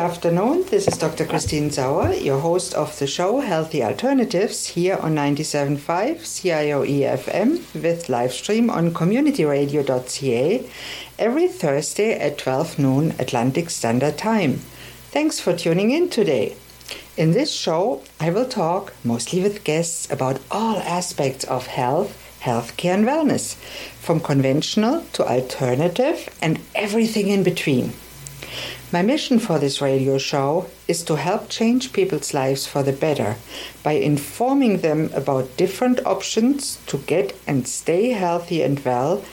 Good afternoon. This is Dr. Christine Sauer, your host of the show Healthy Alternatives here on 97.5 CIOE FM with live stream on communityradio.ca every Thursday at 12 noon Atlantic Standard Time. Thanks for tuning in today. In this show, I will talk mostly with guests about all aspects of health, healthcare, and wellness, from conventional to alternative and everything in between. My mission for this radio show is to help change people's lives for the better by informing them about different options to get and stay healthy and well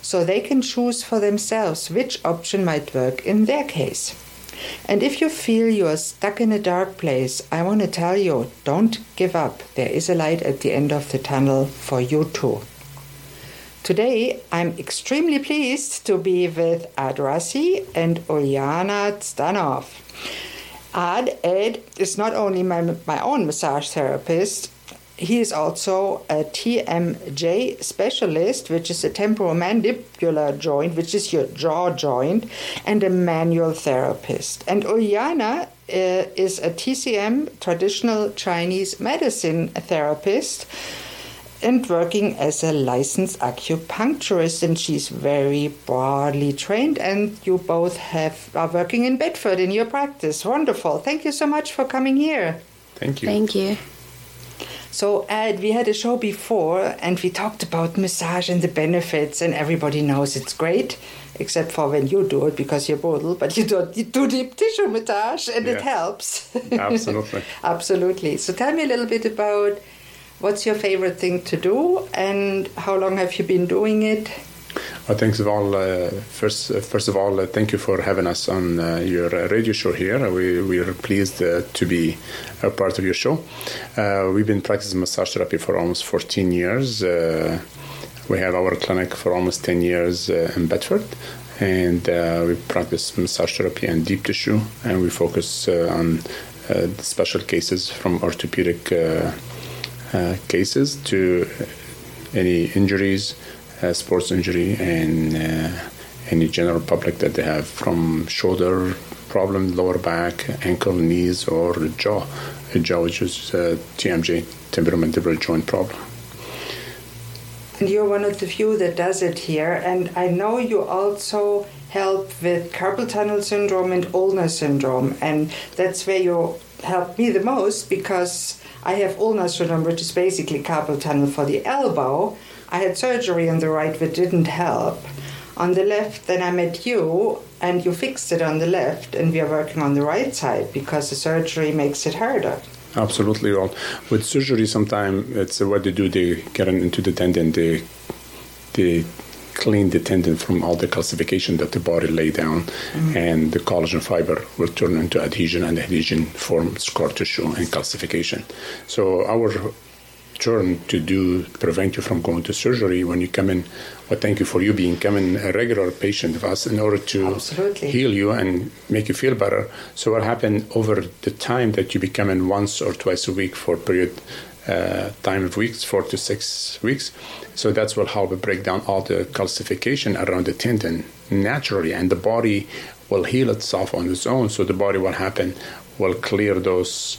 so they can choose for themselves which option might work in their case. And if you feel you are stuck in a dark place, I want to tell you don't give up. There is a light at the end of the tunnel for you too. Today, I'm extremely pleased to be with Ad Rassi and Uljana Stanov. Ad, Ed, is not only my, my own massage therapist, he is also a TMJ specialist, which is a temporomandibular joint, which is your jaw joint, and a manual therapist. And Uljana uh, is a TCM, traditional Chinese medicine therapist, and working as a licensed acupuncturist and she's very broadly trained and you both have are working in Bedford in your practice. Wonderful. Thank you so much for coming here. Thank you. Thank you. So, Ed, we had a show before and we talked about massage and the benefits, and everybody knows it's great, except for when you do it because you're brutal, but you do, you do deep tissue massage and it helps. Absolutely. Absolutely. So, tell me a little bit about what's your favorite thing to do and how long have you been doing it? Well, thanks of all. Uh, first, uh, first of all, uh, thank you for having us on uh, your uh, radio show here. We we are pleased uh, to be a part of your show. we've been practicing massage therapy for almost 14 years. we have our clinic for almost 10 years in Bedford, and we practice massage therapy and deep tissue, and we focus on special cases from orthopedic cases to any injuries uh, sports injury and uh, any general public that they have from shoulder problem, lower back, ankle, knees, or jaw, a jaw which is uh, TMJ, temporomandibular joint problem. And you're one of the few that does it here, and I know you also help with carpal tunnel syndrome and ulnar syndrome, and that's where you help me the most because I have ulnar syndrome, which is basically carpal tunnel for the elbow, I had surgery on the right that didn't help. On the left, then I met you, and you fixed it on the left, and we are working on the right side because the surgery makes it harder. Absolutely. Well, with surgery, sometimes it's what they do. They get into the tendon. They they clean the tendon from all the calcification that the body lay down, mm-hmm. and the collagen fiber will turn into adhesion, and adhesion forms scar tissue and calcification. So our turn to do prevent you from going to surgery when you come in. Well, thank you for you being coming a regular patient of us in order to Absolutely. heal you and make you feel better. So what happened over the time that you become in once or twice a week for a period Uh, time of weeks, four to six weeks. So that's what help break down all the calcification around the tendon naturally, and the body will heal itself on its own. So the body, what happen, will clear those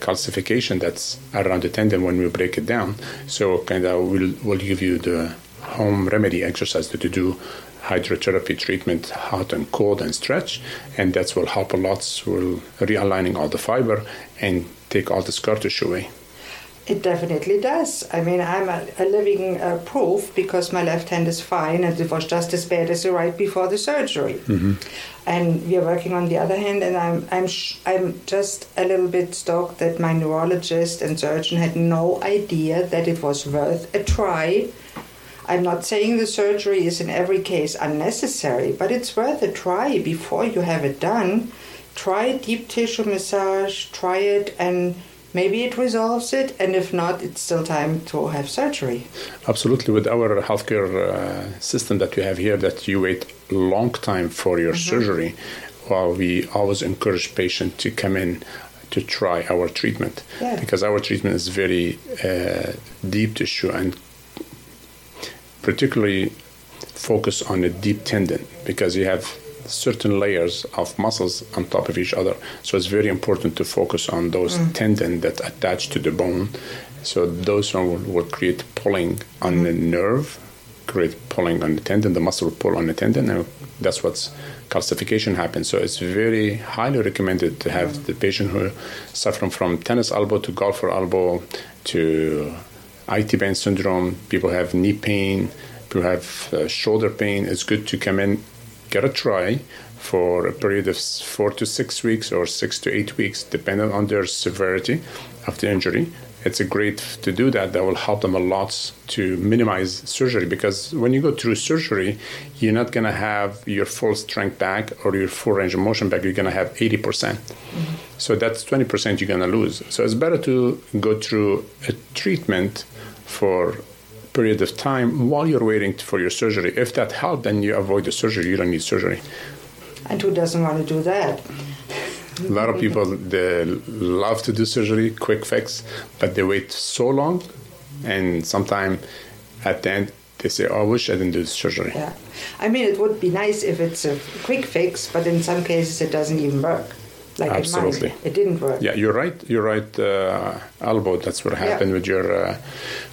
calcification that's around the tendon when we break it down. So kind of we'll, we'll give you the home remedy exercise to do hydrotherapy treatment, hot and cold and stretch, and that will help a lot. We'll realigning all the fiber and take all the scar tissue away. It definitely does. I mean, I'm a, a living uh, proof because my left hand is fine and it was just as bad as the right before the surgery. Mm-hmm. And we are working on the other hand, and I'm I'm sh- I'm just a little bit stoked that my neurologist and surgeon had no idea that it was worth a try. I'm not saying the surgery is in every case unnecessary, but it's worth a try before you have it done. Try deep tissue massage, try it, and maybe it resolves it, and if not, it's still time to have surgery. Absolutely, with our healthcare uh, system that we have here, that you wait a long time for your mm-hmm. surgery, while we always encourage patients to come in to try our treatment yeah. because our treatment is very uh, deep tissue and particularly focus on the deep tendon because you have certain layers of muscles on top of each other. So it's very important to focus on those mm. tendon that attach to the bone. So those will, will create pulling on mm. the nerve, create pulling on the tendon. The muscle will pull on the tendon, and that's what's calcification happens. So it's very highly recommended to have mm. the patient who suffering from tennis elbow to golfer elbow to IT band syndrome. People have knee pain. People have uh, shoulder pain. It's good to come in get a try for a period of four to six weeks or six to eight weeks, depending on their severity of the injury. It's a great to do that. That will help them a lot to minimize surgery because when you go through surgery, you're not going to have your full strength back or your full range of motion back. You're going to have 80%. percent mm hmm So that's 20% you're going to lose. So it's better to go through a treatment for period of time while you're waiting for your surgery. If that helped, then you avoid the surgery. You don't need surgery. And who doesn't want to do that? A lot of people they love to do surgery, quick fix, but they wait so long, and sometimes at the end they say, oh, "I wish I didn't do surgery." Yeah, I mean, it would be nice if it's a quick fix, but in some cases it doesn't even work. Like Absolutely, it didn't work. Yeah, you're right. You're right. Uh, elbow. That's what happened yeah. with your uh,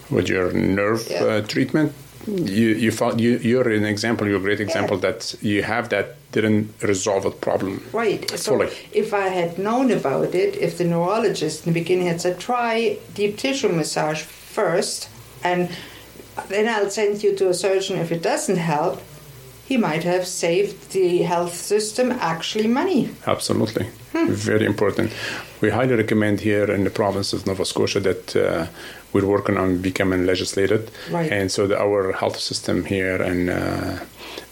with your nerve yeah. uh, treatment you you found you you're an example you're a great example yeah. that you have that didn't resolve a problem right fully. so if i had known about it if the neurologist in the beginning had said try deep tissue massage first and then i'll send you to a surgeon if it doesn't help he might have saved the health system actually money absolutely hmm. very important we highly recommend here in the province of nova scotia that uh, we're working on becoming legislated, right. and so the, our health system here and uh,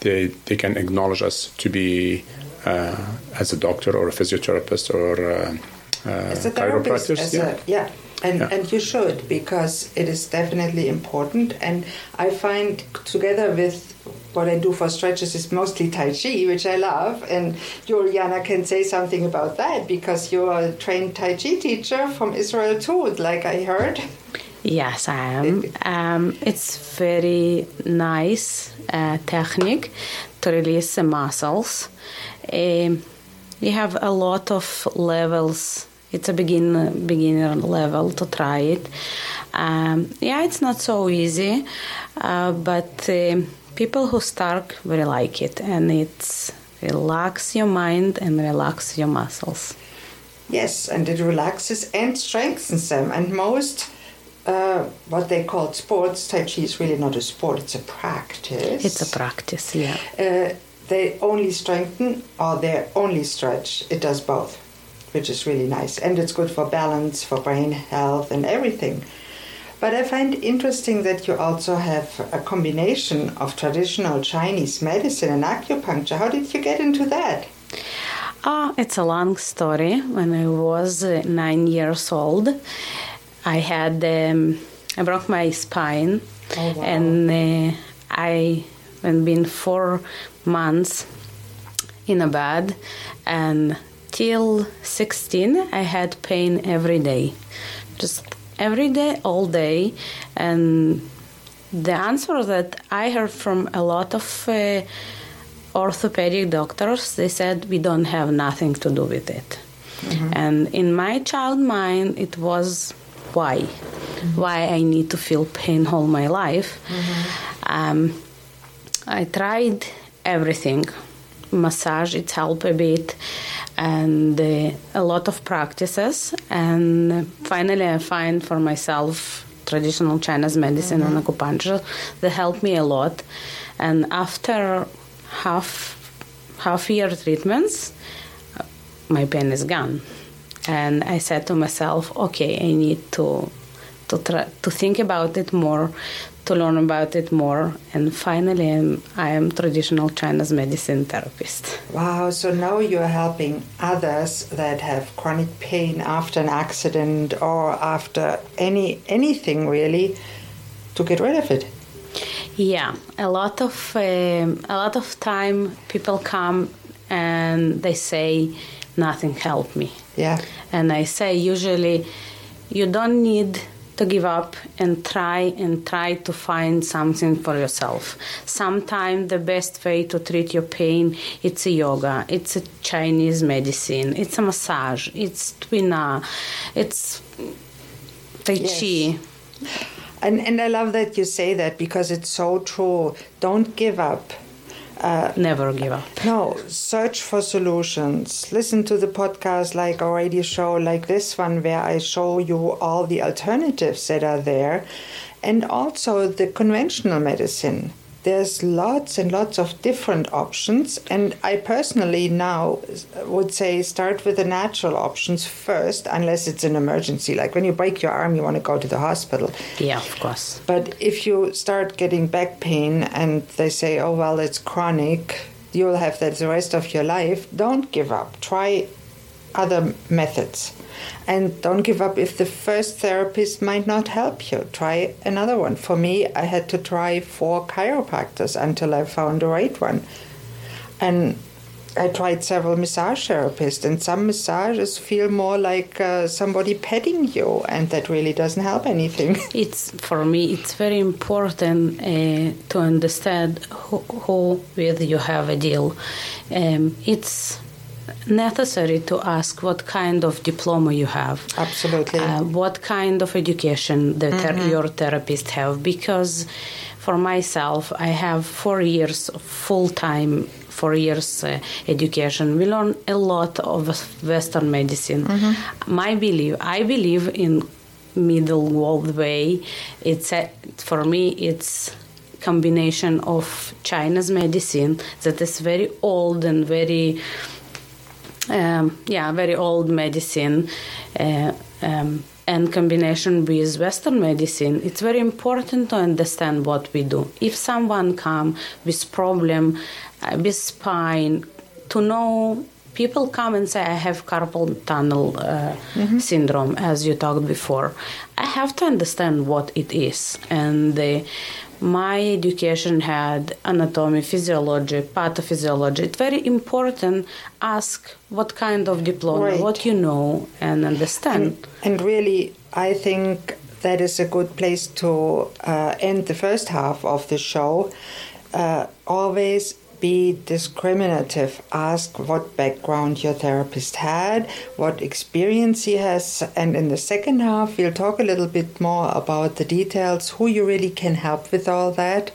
they they can acknowledge us to be uh, as a doctor or a physiotherapist or uh, a therapist, yeah. A, yeah. And, yeah. and you should because it is definitely important. And I find together with what I do for stretches is mostly Tai Chi, which I love. And Uljana can say something about that because you're a trained Tai Chi teacher from Israel too, like I heard. Yes, I am. Um, it's very nice uh, technique to release the muscles. Um, you have a lot of levels. It's a begin, beginner level to try it. Um, yeah, it's not so easy, uh, but uh, people who start really like it, and it's relax your mind and relax your muscles. Yes, and it relaxes and strengthens them. And most uh, what they call sports. Tai Chi is really not a sport, it's a practice. It's a practice, yeah. Uh, they only strengthen or they only stretch. It does both, which is really nice. And it's good for balance, for brain health, and everything. But I find interesting that you also have a combination of traditional Chinese medicine and acupuncture. How did you get into that? Oh, it's a long story. When I was uh, nine years old, I had um, I broke my spine, oh, wow. and uh, I had been four months in a bed, and till 16 I had pain every day, just every day, all day, and the answer that I heard from a lot of uh, orthopedic doctors, they said we don't have nothing to do with it. Mm-hmm. And in my child mind, it was why mm-hmm. why I need to feel pain all my life. Mm-hmm. Um, I tried everything. Massage it helped a bit, and uh, a lot of practices. And finally, I find for myself traditional Chinese medicine mm-hmm. and acupuncture that helped me a lot. And after half half year treatments, my pain is gone and I said to myself, okay, I need to to try to think about it more, to learn about it more, and finally, I'm, I am traditional Chinese medicine therapist. Wow! So now you are helping others that have chronic pain after an accident or after any anything really to get rid of it. Yeah, a lot of um, a lot of time people come and they say nothing helped me yeah. And I say usually you don't need to give up and try and try to find something for yourself. Sometimes the best way to treat your pain it's a yoga, it's a Chinese medicine, it's a massage, it's tuina, it's tai chi. Yes. And, and I love that you say that because it's so true. Don't give up. Uh, Never give up. No, search for solutions. Listen to the podcast like our radio show, like this one, where I show you all the alternatives that are there, and also the conventional medicine. There's lots and lots of different options, and I personally now would say start with the natural options first, unless it's an emergency. Like when you break your arm, you want to go to the hospital. Yeah, of course. But if you start getting back pain and they say, oh, well, it's chronic, you'll have that the rest of your life, don't give up. Try other methods. And don't give up if the first therapist might not help you. Try another one. For me, I had to try four chiropractors until I found the right one. And I tried several massage therapists, and some massages feel more like uh, somebody petting you, and that really doesn't help anything. It's for me. It's very important uh, to understand who, who with you have a deal. Um, it's necessary to ask what kind of diploma you have. Absolutely. Uh, what kind of education the ther- your therapist have because for myself i have four years of full-time four years uh, education. We learn a lot of western medicine. My belief i believe in middle world way. It's a, for me it's combination of china's medicine that is very old and very um, yeah, very old medicine uh, um, and combination with Western medicine, it's very important to understand what we do. If someone come with problem uh, with spine, to know people come and say I have carpal tunnel uh, syndrome, as you talked before. I have to understand what it is, and uh, my education had anatomy, physiology, pathophysiology. It's very important. Ask what kind of diploma, Right. what you know, and understand. And, and really, I think that is a good place to uh, end the first half of the show. Uh, always be discriminative. Ask what background your therapist had, what experience he has, and in the second half, we'll talk a little bit more about the details, who you really can help with all that,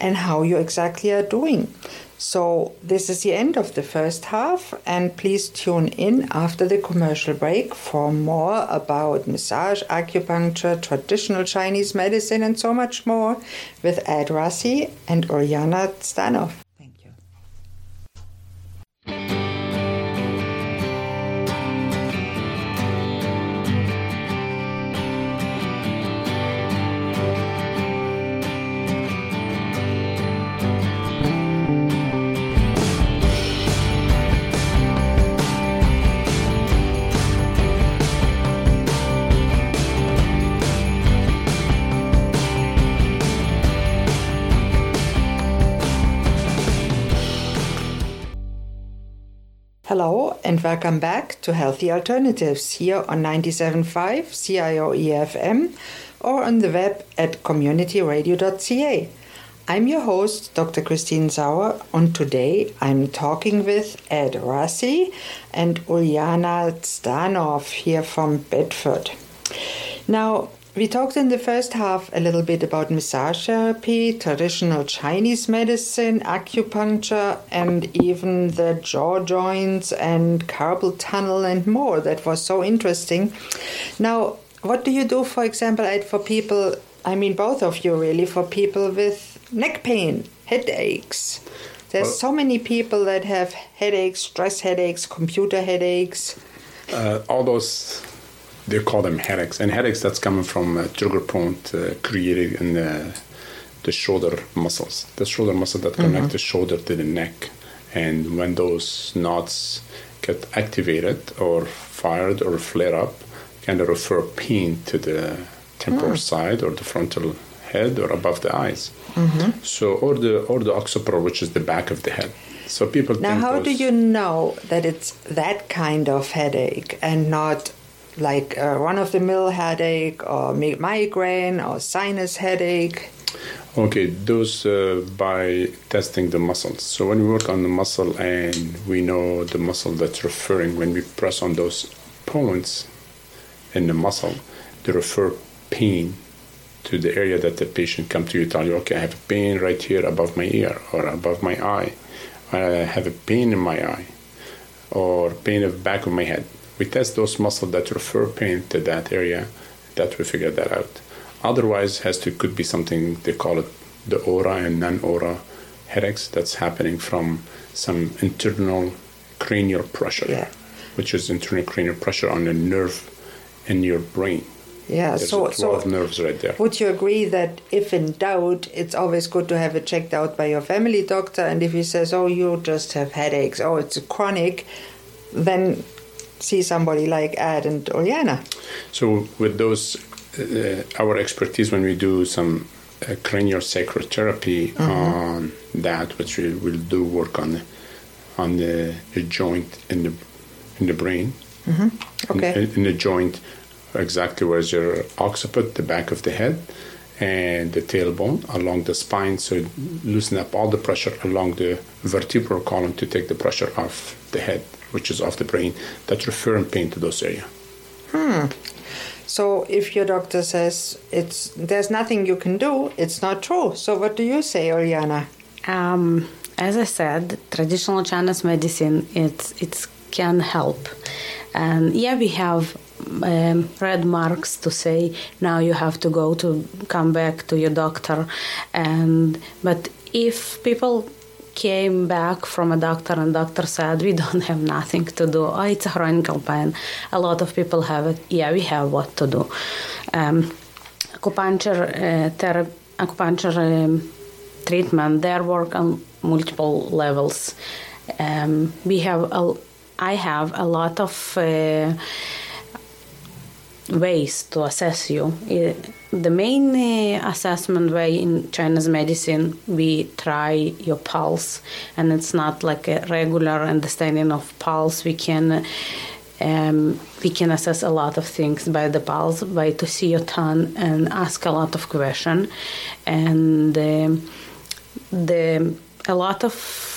and how you exactly are doing. So, this is the end of the first half, and please tune in after the commercial break for more about massage, acupuncture, traditional Chinese medicine, and so much more with Ed Rassi and Oriana Stanov. And welcome back to Healthy Alternatives here on 97.5 CIOE FM or on the web at communityradio.ca. I'm your host, Dr. Christine Sauer, and today I'm talking with Ed Rassi and Uljana Stanov here from Bedford. Now, we talked in the first half a little bit about massage therapy, traditional Chinese medicine, acupuncture, and even the jaw joints and carpal tunnel and more. That was so interesting. Now, what do you do, for example, Ed, for people? I mean, both of you really, for people with neck pain, headaches. There's Well- so many people that have headaches, stress headaches, computer headaches. Uh, all those, they call them headaches. And headaches that's coming from a trigger point uh, uh created in the, the shoulder muscles. The shoulder muscle that mm-hmm. connect the shoulder to the neck. And when those knots get activated or fired or flare up, kind of refer pain to the temporal mm. side or the frontal head or above the eyes. Mm-hmm. So, or the or the occipital, which is the back of the head. So people Now, how do you know that it's that kind of headache and not like a run of the mill headache or migraine or sinus headache? Okay, those uh, by testing the muscles. So when we work on the muscle and we know the muscle that's referring, when we press on those points in the muscle, they refer pain to the area that the patient come to you, and tell you, okay, I have pain right here above my ear or above my eye. I have a pain in my eye or pain of back of my head. We test those muscles that refer pain to that area, that we figure that out. Otherwise, has to could be something they call it the aura and non-aura headaches that's happening from some internal cranial pressure, Yeah. which is internal cranial pressure on a nerve in your brain. Yeah, There's so, 12 so nerves right there. would you agree that if in doubt, it's always good to have it checked out by your family doctor? And if he says, oh, you just have headaches, oh, it's chronic, then see somebody like Ed and Oriana. So with those, uh, our expertise when we do some uh, cranial sacral therapy on that, which we will do work on on the, the joint in the in the brain, Okay. in, in the joint, exactly where's your occiput, the back of the head, and the tailbone along the spine. So loosen up all the pressure along the vertebral column to take the pressure off the head, which is off the brain. that referring pain to those areas. So if your doctor says it's there's nothing you can do, it's not true. So what do you say, Uljana? Um, as I said, traditional Chinese medicine it's it can help, and yeah, we have um, red marks to say now you have to go to come back to your doctor, and but if people came back from a doctor and doctor said we don't have nothing to do. Oh it's a chronic pain a lot of people have it. Yeah we have what to do. Um, acupuncture uh, acupuncture um, treatment there work on multiple levels. Um, we have a, i have a lot of uh, ways to assess you. The main uh, assessment way in Chinese medicine, we try your pulse, and it's not like a regular understanding of pulse. We can um, we can assess a lot of things by the pulse, by to see your tongue and ask a lot of question, and um, the a lot of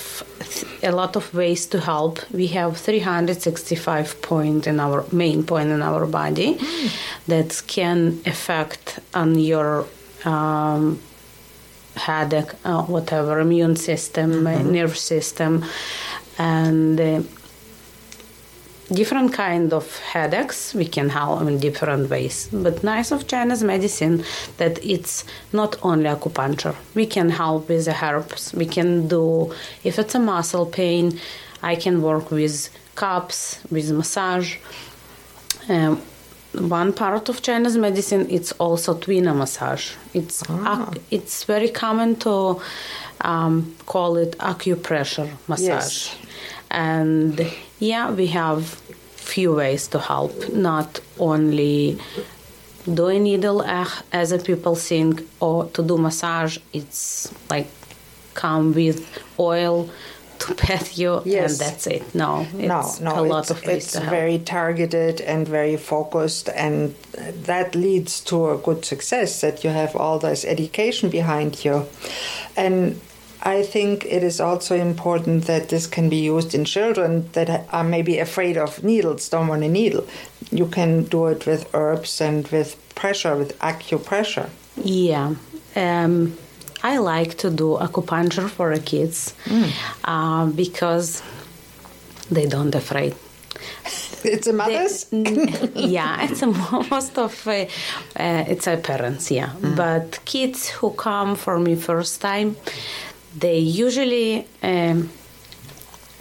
a lot of ways to help. We have 365 point in our main point in our body that can affect on your um, headache, uh, whatever immune system, uh, nerve system, and. Uh, different kind of headaches. We can help in different ways. But nice of chinese medicine that it's not only acupuncture. We can help with the herbs. We can do if it's a muscle pain i can work with cups with massage. Um, one part of Chinese medicine it's also tuina massage. It's ac- it's very common to um, call it acupressure massage, Yes. and yeah, we have few ways to help. Not only do a needle eh, as a people think, or to do massage. It's like come with oil to pet you, Yes. and that's it. No, no, it's no, a lot it's, of ways it's to help. very targeted and very focused, and that leads to a good success that you have all this education behind you. And I think it is also important that this can be used in children that are maybe afraid of needles, don't want a needle. You can do it with herbs and with pressure, with acupressure. Yeah. Um, I like to do acupuncture for kids uh, because they don't afraid. It's a mother's? Yeah, it's a most of uh, uh, it's a parents, yeah. But kids who come for me first time, they usually um,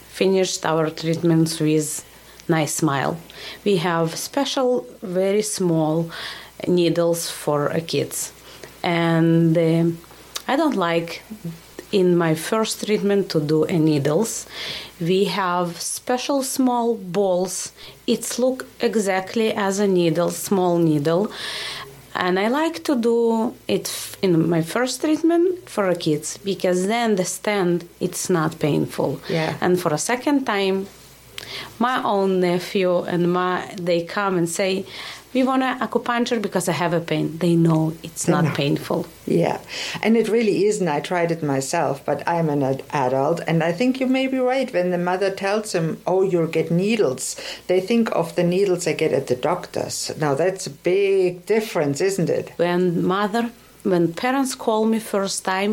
finished our treatments with nice smile. We have special, very small needles for uh, kids, and um I don't like in my first treatment to do needles. We have special small balls. It's look exactly as a needle, small needle. And I like to do it in my first treatment for the kids because they understand it's not painful. Yeah. And for a second time, My own nephew and my they come and say, "We want an acupuncture because I have a pain." They know it's not painful. Yeah, and it really isn't. I tried it myself, but I'm an ad- adult, and I think you may be right. When the mother tells them, "Oh, you'll get needles," they think of the needles they get at the doctor's. Now that's a big difference, isn't it? When mother, when parents call me first time,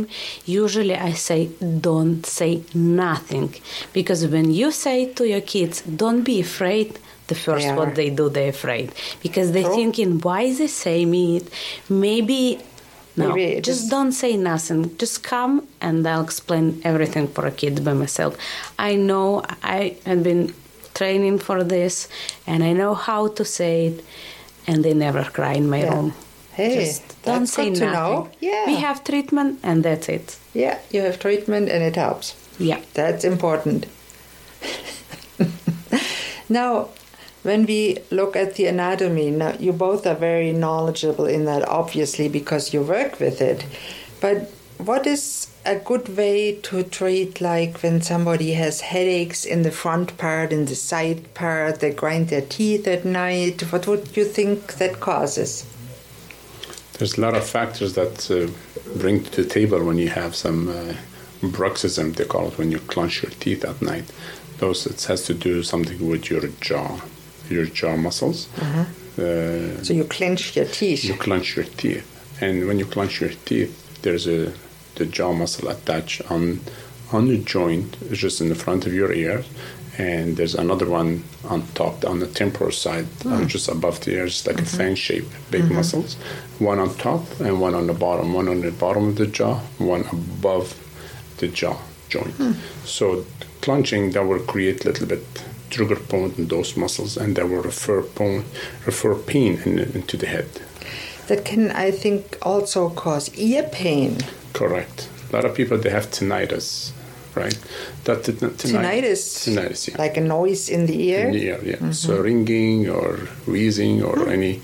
usually I say, "Don't say nothing," because when you say to your kids, "Don't be afraid." The first They what they do, they're afraid because they're True. thinking, "Why they say me it? Maybe." No, Maybe just is- don't say nothing. Just come and I'll explain everything for a kid by myself. I know I have been training for this and I know how to say it and they never cry in my Yeah. room. Hey, Just don't say good nothing. know. Yeah. We have treatment and that's it. Yeah, you have treatment and it helps. Yeah. That's important. now, when we look at the anatomy, now you both are very knowledgeable in that, obviously, because you work with it. But what is a good way to treat, like when somebody has headaches in the front part, in the side part, they grind their teeth at night? What would you think that causes? There's a lot of factors that uh, bring to the table when you have some uh, bruxism, they call it, when you clench your teeth at night. Those it has to do something with your jaw, your jaw muscles. Mm-hmm. Uh, So you clench your teeth. you clench your teeth, and when you clench your teeth, there's a the jaw muscle attached on on the joint, just in the front of your ear, and there's another one on top on the temporal side, uh, mm. just above the ear, ears, like a mm-hmm. fan shape, big mm-hmm. muscles. One on top and one on the bottom. One on the bottom of the jaw, one above the jaw joint. Hmm. So clenching that will create a little bit trigger point in those muscles, and that will refer pain, refer pain in, into the head. That can, I think, also cause ear pain. Correct. A lot of people they have tinnitus, right? That tin- Tinnitus, Tinnitus, yeah. like a noise in the ear. In the ear, yeah. Mm-hmm. So ringing or wheezing or hmm. any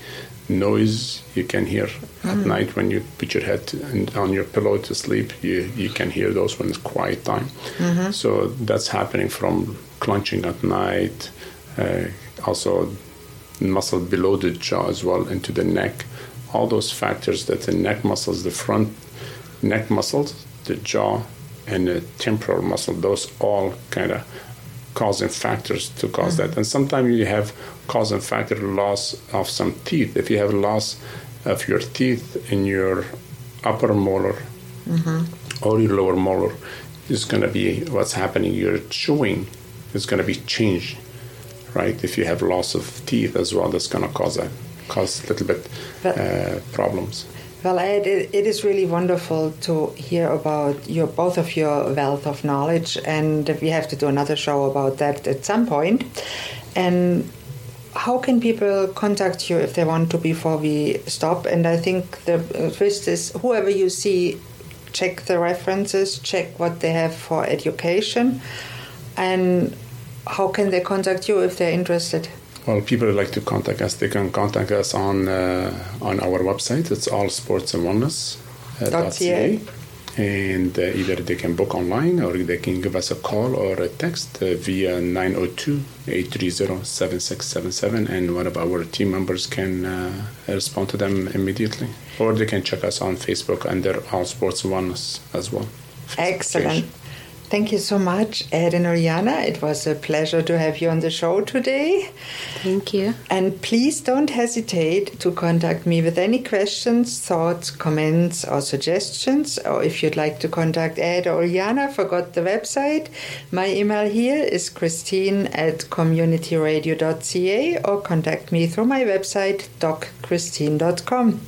noise you can hear at mm-hmm. night when you put your head in, on your pillow to sleep, you, you can hear those when it's quiet time. Mm-hmm. So that's happening from clenching at night, uh, also muscle below the jaw as well into the neck. All those factors that the neck muscles, the front neck muscles, the jaw, and the temporal muscle, those all kind of causing factors to cause mm-hmm. that. And sometimes you have cause and factor loss of some teeth. If you have loss of your teeth in your upper molar or your lower molar, it's going to be what's happening. Your chewing is going to be changed, right? If you have loss of teeth as well, that's going to cause a cause a little bit But- uh, problems. Well, Ed, it, it is really wonderful to hear about your both of your wealth of knowledge, and we have to do another show about that at some point. And how can people contact you if they want to before we stop? And I think the first is whoever you see, check the references, check what they have for education, and how can they contact you if they're interested? Well, people would like to contact us. They can contact us on uh, on our website. It's all sports and wellness uh, ca. and uh, either they can book online or they can give us a call or a text uh, via 902-830-7677 and one of our team members can uh, respond to them immediately. Or they can check us on facebook under all sports wellness as well. Excellent. Page. Thank you so much, Ed and Oriana. It was a pleasure to have you on the show today. Thank you. And please don't hesitate to contact me with any questions, thoughts, comments, or suggestions. Or if you'd like to contact Ed or Oriana, forgot the website. My email here is christine at communityradio.ca or contact me through my website, docchristine.com.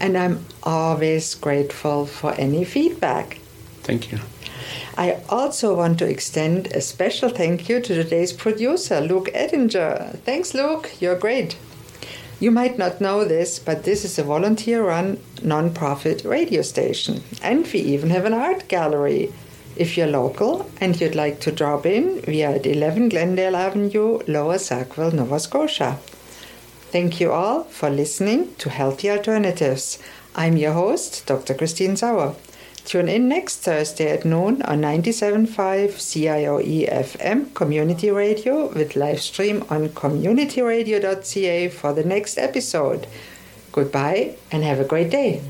And I'm always grateful for any feedback. thank you I also want to extend a special thank you to today's producer, Luke Edinger. Thanks, Luke. You're great. You might not know this, but this is a volunteer run non profit radio station. And we even have an art gallery. If you're local and you'd like to drop in, we are at 11 Glendale Avenue, Lower Sackville, Nova Scotia. Thank you all for listening to Healthy Alternatives. I'm your host, Dr. Christine Sauer. Tune in next Thursday at noon on 97.5 CIOE FM Community Radio with live stream on communityradio.ca for the next episode. Goodbye and have a great day.